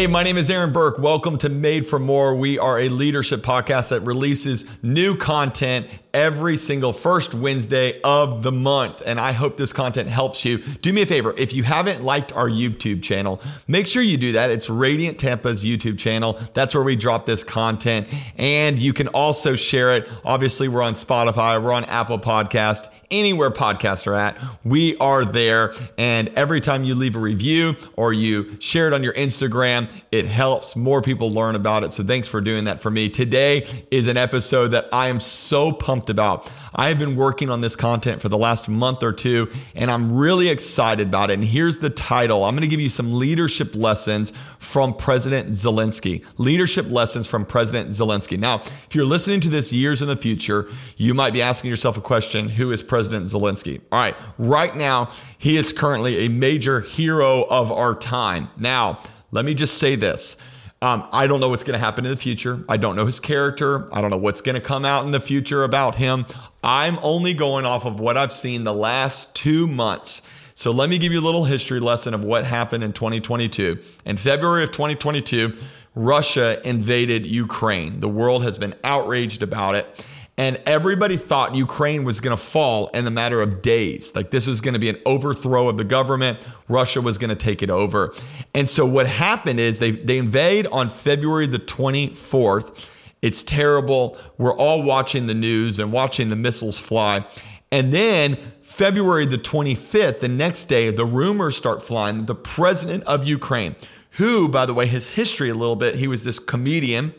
Hey, my name is Aaron Burke. Welcome to Made for More. We are a leadership podcast that releases new content every single first Wednesday of the month. And I hope this content helps you. Do me a favor. If you haven't liked our YouTube channel, make sure you do that. It's Radiant Tampa's YouTube channel. That's where we drop this content. And you can also share it. Obviously, we're on Spotify, we're on Apple Podcast anywhere podcasts are at. We are there. And every time you leave a review or you share it on your Instagram, it helps more people learn about it. So thanks for doing that for me. Today is an episode that I am so pumped about. I have been working on this content for the last month or two, and I'm really excited about it. And here's the title I'm going to give you some leadership lessons from President Zelensky. Leadership lessons from President Zelensky. Now, if you're listening to this years in the future, you might be asking yourself a question Who is President Zelensky? All right, right now, he is currently a major hero of our time. Now, let me just say this. Um, I don't know what's going to happen in the future. I don't know his character. I don't know what's going to come out in the future about him. I'm only going off of what I've seen the last two months. So let me give you a little history lesson of what happened in 2022. In February of 2022, Russia invaded Ukraine. The world has been outraged about it. And everybody thought Ukraine was going to fall in the matter of days. Like this was going to be an overthrow of the government. Russia was going to take it over. And so what happened is they, they invade on February the 24th. It's terrible. We're all watching the news and watching the missiles fly. And then February the 25th, the next day, the rumors start flying. The president of Ukraine, who, by the way, his history a little bit, he was this comedian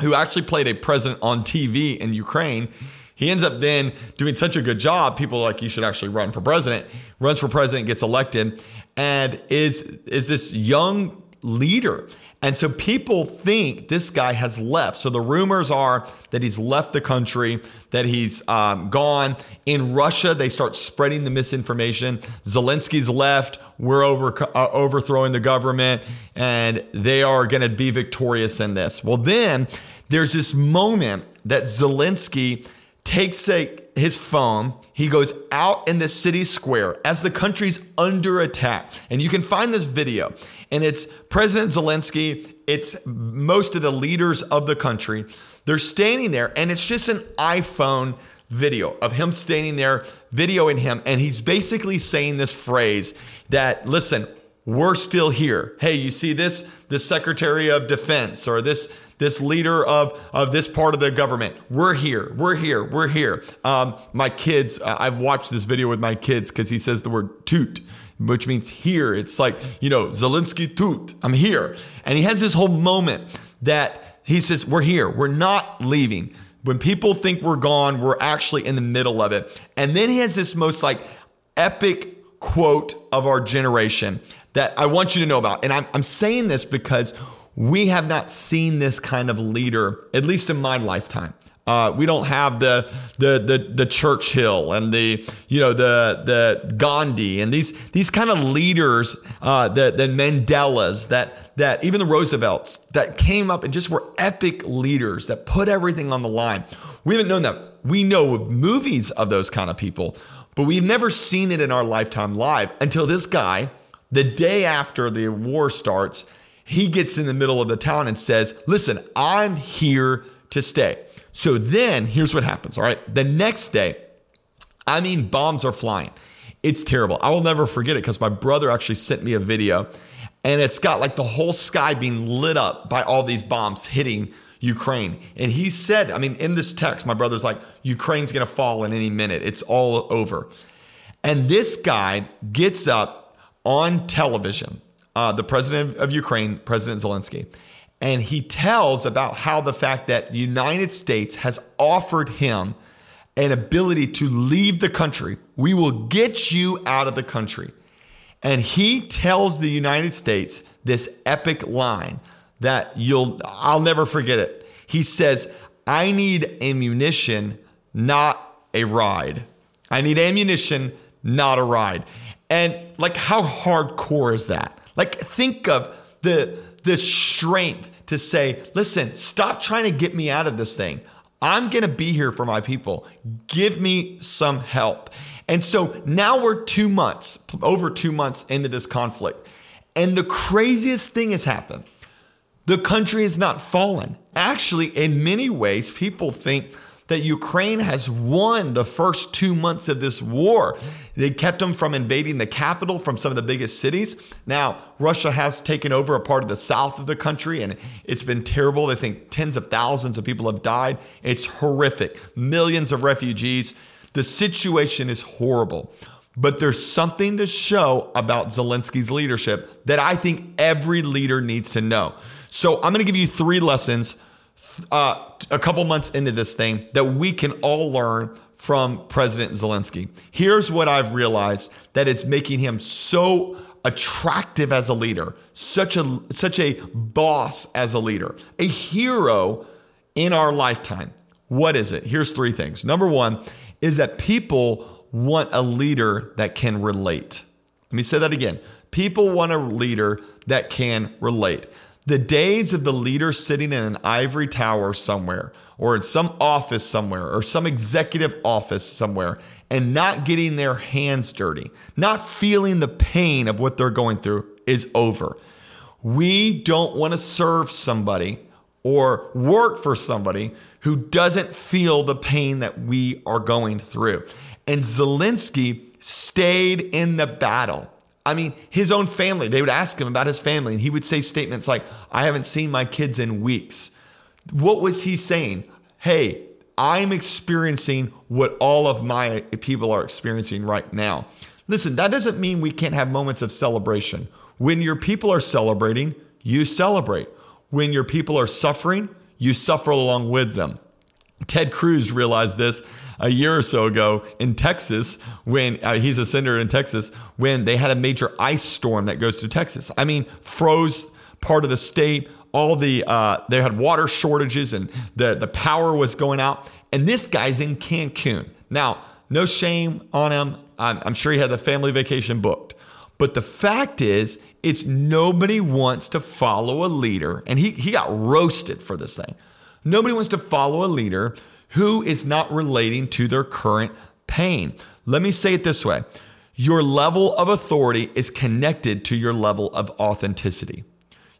who actually played a president on TV in Ukraine. He ends up then doing such a good job. People like, you should actually run for president. Runs for president, gets elected, and is is this young leader. And so people think this guy has left. So the rumors are that he's left the country, that he's um, gone. In Russia, they start spreading the misinformation. Zelensky's left. We're over, uh, overthrowing the government, and they are going to be victorious in this. Well, then there's this moment that Zelensky takes a, his phone. He goes out in the city square as the country's under attack. And you can find this video. And it's President Zelensky, it's most of the leaders of the country. They're standing there, and it's just an iPhone video of him standing there, videoing him. And he's basically saying this phrase that, listen, we're still here. Hey, you see this? This Secretary of Defense or this this leader of, of this part of the government. We're here. We're here. We're here. Um, my kids, uh, I've watched this video with my kids because he says the word toot, which means here. It's like, you know, Zelensky toot, I'm here. And he has this whole moment that he says, We're here. We're not leaving. When people think we're gone, we're actually in the middle of it. And then he has this most like epic quote of our generation that I want you to know about. And I'm, I'm saying this because we have not seen this kind of leader, at least in my lifetime. Uh, we don't have the, the the the Churchill and the you know the the Gandhi and these these kind of leaders, uh, the the Mandelas that that even the Roosevelts that came up and just were epic leaders that put everything on the line. We haven't known that. We know movies of those kind of people, but we've never seen it in our lifetime live until this guy, the day after the war starts, he gets in the middle of the town and says, Listen, I'm here to stay. So then here's what happens. All right. The next day, I mean, bombs are flying. It's terrible. I will never forget it because my brother actually sent me a video and it's got like the whole sky being lit up by all these bombs hitting Ukraine. And he said, I mean, in this text, my brother's like, Ukraine's going to fall in any minute. It's all over. And this guy gets up on television uh, the president of Ukraine, President Zelensky, and he tells about how the fact that the United States has offered him an ability to leave the country. We will get you out of the country. And he tells the United States this epic line that you'll I'll never forget it. He says, "I need ammunition, not a ride. I need ammunition, not a ride." And like how hardcore is that? Like, think of the, the strength to say, listen, stop trying to get me out of this thing. I'm going to be here for my people. Give me some help. And so now we're two months, over two months into this conflict. And the craziest thing has happened. The country has not fallen. Actually, in many ways, people think that Ukraine has won the first two months of this war. They kept them from invading the capital from some of the biggest cities. Now, Russia has taken over a part of the south of the country and it's been terrible. They think tens of thousands of people have died. It's horrific. Millions of refugees. The situation is horrible. But there's something to show about Zelensky's leadership that I think every leader needs to know. So I'm going to give you three lessons uh, a couple months into this thing that we can all learn from President Zelensky. Here's what I've realized that it's making him so attractive as a leader, such a such a boss as a leader, a hero in our lifetime. What is it? Here's three things. Number 1 is that people want a leader that can relate. Let me say that again. People want a leader that can relate. The days of the leader sitting in an ivory tower somewhere, or in some office somewhere, or some executive office somewhere, and not getting their hands dirty, not feeling the pain of what they're going through is over. We don't want to serve somebody or work for somebody who doesn't feel the pain that we are going through. And Zelensky stayed in the battle. I mean, his own family, they would ask him about his family, and he would say statements like, I haven't seen my kids in weeks. What was he saying? Hey, I'm experiencing what all of my people are experiencing right now. Listen, that doesn't mean we can't have moments of celebration. When your people are celebrating, you celebrate. When your people are suffering, you suffer along with them. Ted Cruz realized this a year or so ago in Texas when uh, he's a senator in Texas when they had a major ice storm that goes through Texas. I mean, froze part of the state. All the uh, they had water shortages and the the power was going out. And this guy's in Cancun now. No shame on him. I'm, I'm sure he had the family vacation booked. But the fact is, it's nobody wants to follow a leader, and he, he got roasted for this thing. Nobody wants to follow a leader who is not relating to their current pain. Let me say it this way your level of authority is connected to your level of authenticity.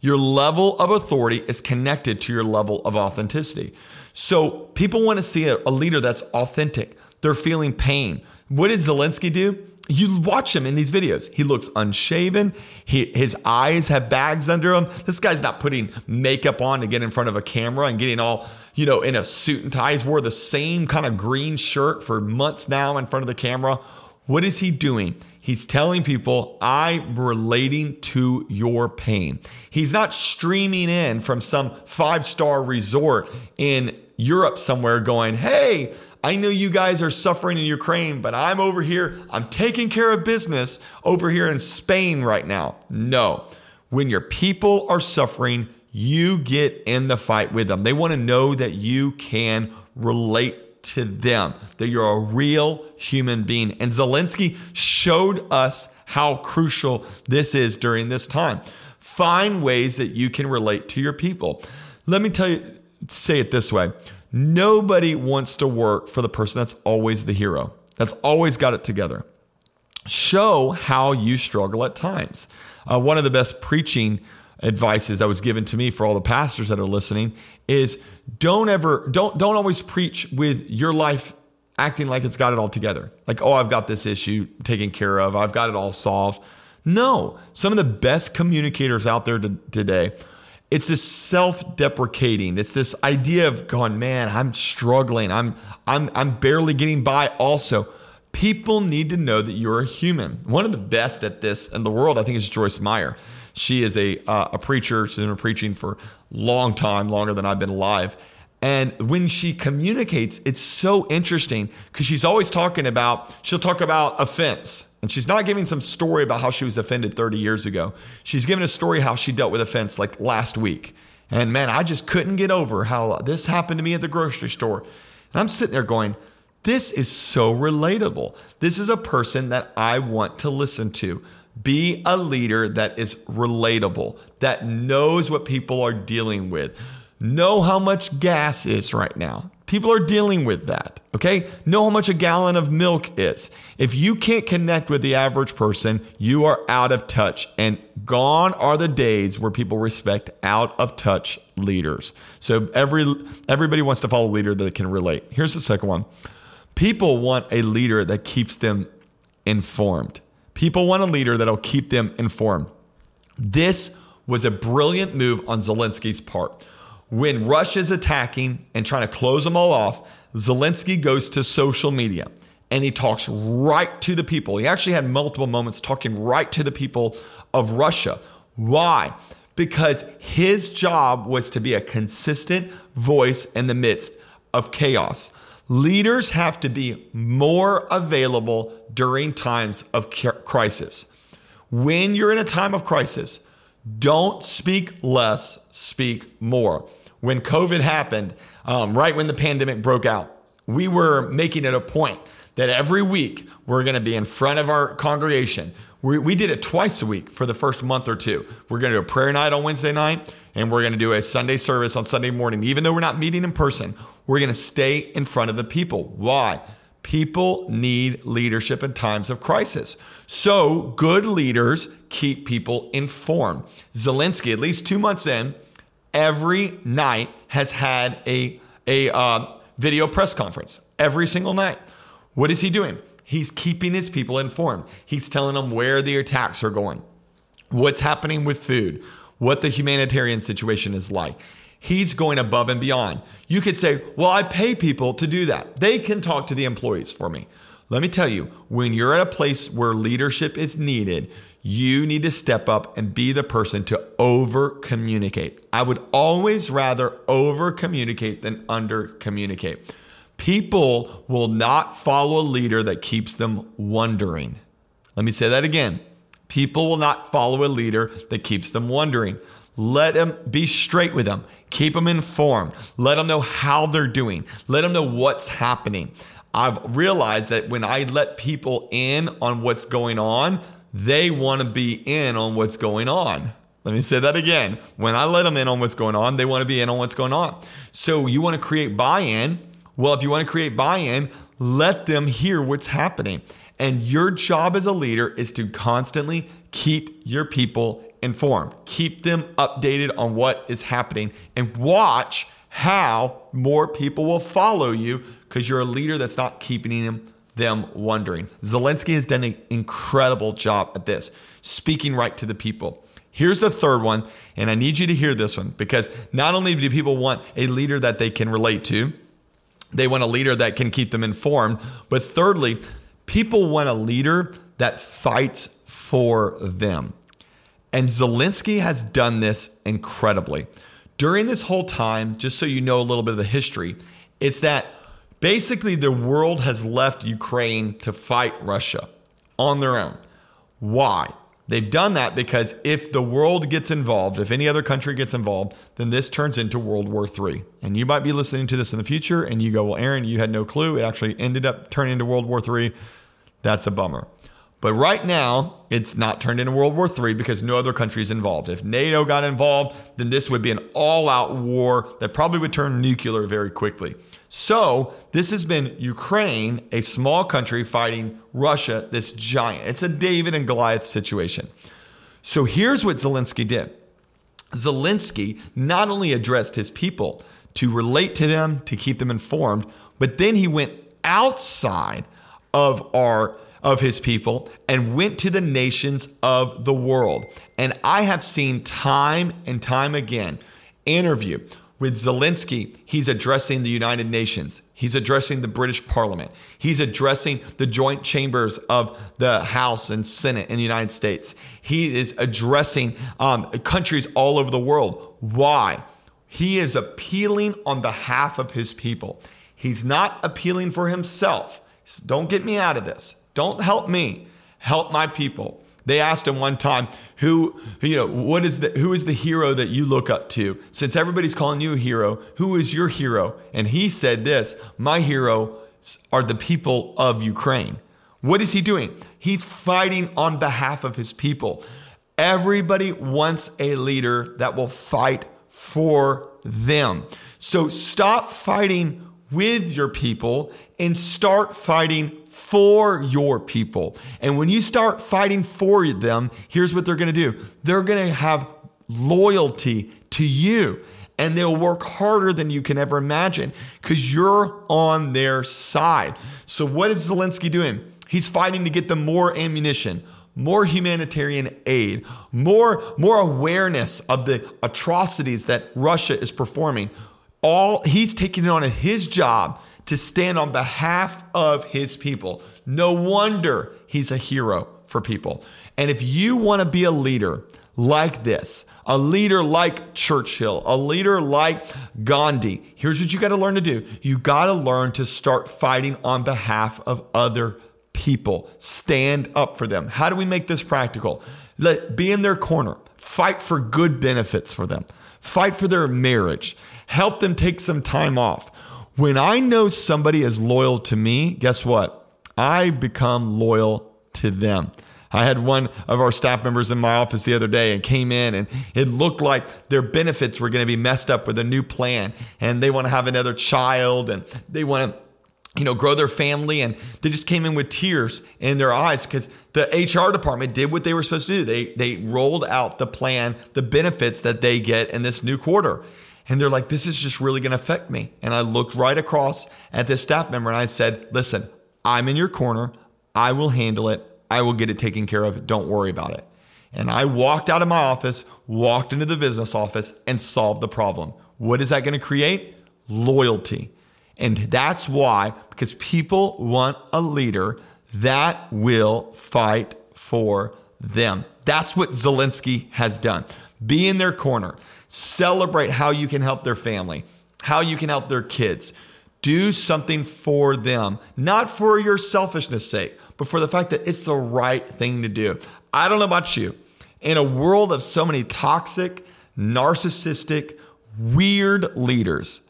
Your level of authority is connected to your level of authenticity. So people want to see a, a leader that's authentic. They're feeling pain. What did Zelensky do? You watch him in these videos. He looks unshaven. He, his eyes have bags under him. This guy's not putting makeup on to get in front of a camera and getting all, you know, in a suit and tie. He's wore the same kind of green shirt for months now in front of the camera. What is he doing? He's telling people, I'm relating to your pain. He's not streaming in from some five star resort in Europe somewhere going, hey, I know you guys are suffering in Ukraine, but I'm over here. I'm taking care of business over here in Spain right now. No. When your people are suffering, you get in the fight with them. They want to know that you can relate to them, that you're a real human being. And Zelensky showed us how crucial this is during this time. Find ways that you can relate to your people. Let me tell you, say it this way Nobody wants to work for the person that's always the hero, that's always got it together. Show how you struggle at times. Uh, one of the best preaching advices that was given to me for all the pastors that are listening is don't ever don't don't always preach with your life acting like it's got it all together. Like, oh, I've got this issue taken care of. I've got it all solved. No, some of the best communicators out there to, today it's this self-deprecating. It's this idea of going man i'm struggling. I'm i'm i'm barely getting by. Also people need to know that you're a human. One of the best at this in the world i think is joyce meyer. She is a uh, a preacher. She's been preaching for a long time longer than i've been alive and when she communicates it's so interesting because she's always talking about she'll talk about offense and she's not giving some story about how she was offended 30 years ago. She's giving a story how she dealt with offense like last week. And man, I just couldn't get over how this happened to me at the grocery store. And I'm sitting there going, this is so relatable. This is a person that I want to listen to. Be a leader that is relatable, that knows what people are dealing with. Know how much gas is right now. People are dealing with that. Okay. Know how much a gallon of milk is. If you can't connect with the average person, you are out of touch. And gone are the days where people respect out of touch leaders. So every everybody wants to follow a leader that can relate. Here's the second one. People want a leader that keeps them informed. People want a leader that'll keep them informed. This was a brilliant move on Zelensky's part. When Russia's attacking and trying to close them all off, Zelensky goes to social media and he talks right to the people. He actually had multiple moments talking right to the people of Russia. Why? Because his job was to be a consistent voice in the midst of chaos. Leaders have to be more available during times of crisis. When you're in a time of crisis, don't speak less, speak more when COVID happened, um, right when the pandemic broke out, we were making it a point that every week we're going to be in front of our congregation. We, we did it twice a week for the first month or two. We're going to do a prayer night on Wednesday night, and we're going to do a Sunday service on Sunday morning. Even though we're not meeting in person, we're going to stay in front of the people. Why? People need leadership in times of crisis. So, good leaders keep people informed. Zelensky, at least two months in, every night has had a, a uh, video press conference every single night. What is he doing? He's keeping his people informed. He's telling them where the attacks are going, what's happening with food, what the humanitarian situation is like. He's going above and beyond. You could say, Well, I pay people to do that. They can talk to the employees for me. Let me tell you, when you're at a place where leadership is needed, you need to step up and be the person to over communicate. I would always rather over communicate than under communicate. People will not follow a leader that keeps them wondering. Let me say that again. People will not follow a leader that keeps them wondering. Let them be straight with them. Keep them informed. Let them know how they're doing. Let them know what's happening. I've realized that when I let people in on what's going on, they want to be in on what's going on. Let me say that again. When I let them in on what's going on, they want to be in on what's going on. So you want to create buy in. Well, if you want to create buy in, let them hear what's happening. And your job as a leader is to constantly keep your people informed, keep them updated on what is happening, and watch how more people will follow you because you're a leader that's not keeping them wondering. Zelensky has done an incredible job at this, speaking right to the people. Here's the third one, and I need you to hear this one because not only do people want a leader that they can relate to, they want a leader that can keep them informed, but thirdly, people want a leader that fights for them. And Zelensky has done this incredibly. During this whole time, just so you know a little bit of the history, it's that Basically, the world has left Ukraine to fight Russia on their own. Why? They've done that because if the world gets involved, if any other country gets involved, then this turns into World War III. And you might be listening to this in the future and you go, Well, Aaron, you had no clue. It actually ended up turning into World War III. That's a bummer. But right now, it's not turned into World War III because no other country is involved. If NATO got involved, then this would be an all out war that probably would turn nuclear very quickly. So, this has been Ukraine, a small country, fighting Russia, this giant. It's a David and Goliath situation. So, here's what Zelensky did Zelensky not only addressed his people to relate to them, to keep them informed, but then he went outside of our of his people and went to the nations of the world. And I have seen time and time again interview with Zelensky, he's addressing the United Nations. He's addressing the British Parliament. He's addressing the joint chambers of the House and Senate in the United States. He is addressing um, countries all over the world. Why? He is appealing on behalf of his people. He's not appealing for himself. Don't get me out of this. Don't help me. Help my people. They asked him one time, who, you know, what is the, who is the hero that you look up to? Since everybody's calling you a hero, who is your hero? And he said this, my hero are the people of Ukraine. What is he doing? He's fighting on behalf of his people. Everybody wants a leader that will fight for them. So stop fighting with your people and start fighting for your people. And when you start fighting for them, here's what they're going to do they're going to have loyalty to you and they'll work harder than you can ever imagine because you're on their side. So, what is Zelensky doing? He's fighting to get them more ammunition, more humanitarian aid, more, more awareness of the atrocities that Russia is performing. All he's taking it on his job to stand on behalf of his people. No wonder he's a hero for people. And if you want to be a leader like this, a leader like Churchill, a leader like Gandhi, here's what you got to learn to do. You got to learn to start fighting on behalf of other people. Stand up for them. How do we make this practical? Let be in their corner. Fight for good benefits for them. Fight for their marriage. Help them take some time off. When I know somebody is loyal to me, guess what? I become loyal to them. I had one of our staff members in my office the other day and came in and it looked like their benefits were going to be messed up with a new plan and they want to have another child and they want to you know grow their family and they just came in with tears in their eyes because the HR department did what they were supposed to do. They they rolled out the plan, the benefits that they get in this new quarter. And they're like, this is just really going to affect me. And I looked right across at this staff member and I said, listen, I'm in your corner. I will handle it. I will get it taken care of. Don't worry about it. And I walked out of my office, walked into the business office, and solved the problem. What is that going to create? Loyalty. And that's why, because people want a leader that will fight for them. That's what Zelensky has done. Be in their corner. Celebrate how you can help their family, how you can help their kids. Do something for them, not for your selfishness sake, but for the fact that it's the right thing to do. I don't know about you. In a world of so many toxic, narcissistic, weird leaders,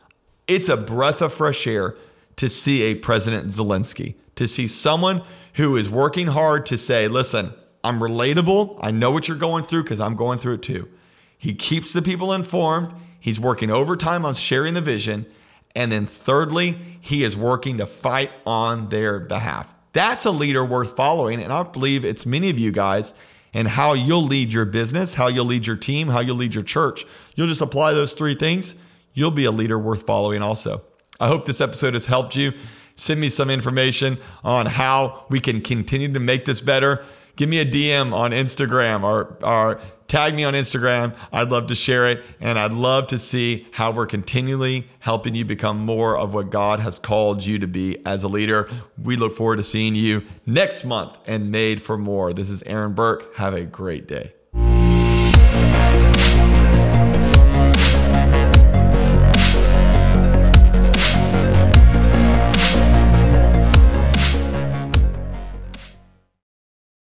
it's a breath of fresh air to see a President Zelensky, to see someone who is working hard to say, listen, I'm relatable. I know what you're going through because I'm going through it too. He keeps the people informed. He's working overtime on sharing the vision. And then, thirdly, he is working to fight on their behalf. That's a leader worth following. And I believe it's many of you guys and how you'll lead your business, how you'll lead your team, how you'll lead your church. You'll just apply those three things. You'll be a leader worth following also. I hope this episode has helped you. Send me some information on how we can continue to make this better. Give me a DM on Instagram or, or Tag me on Instagram. I'd love to share it. And I'd love to see how we're continually helping you become more of what God has called you to be as a leader. We look forward to seeing you next month and Made for More. This is Aaron Burke. Have a great day.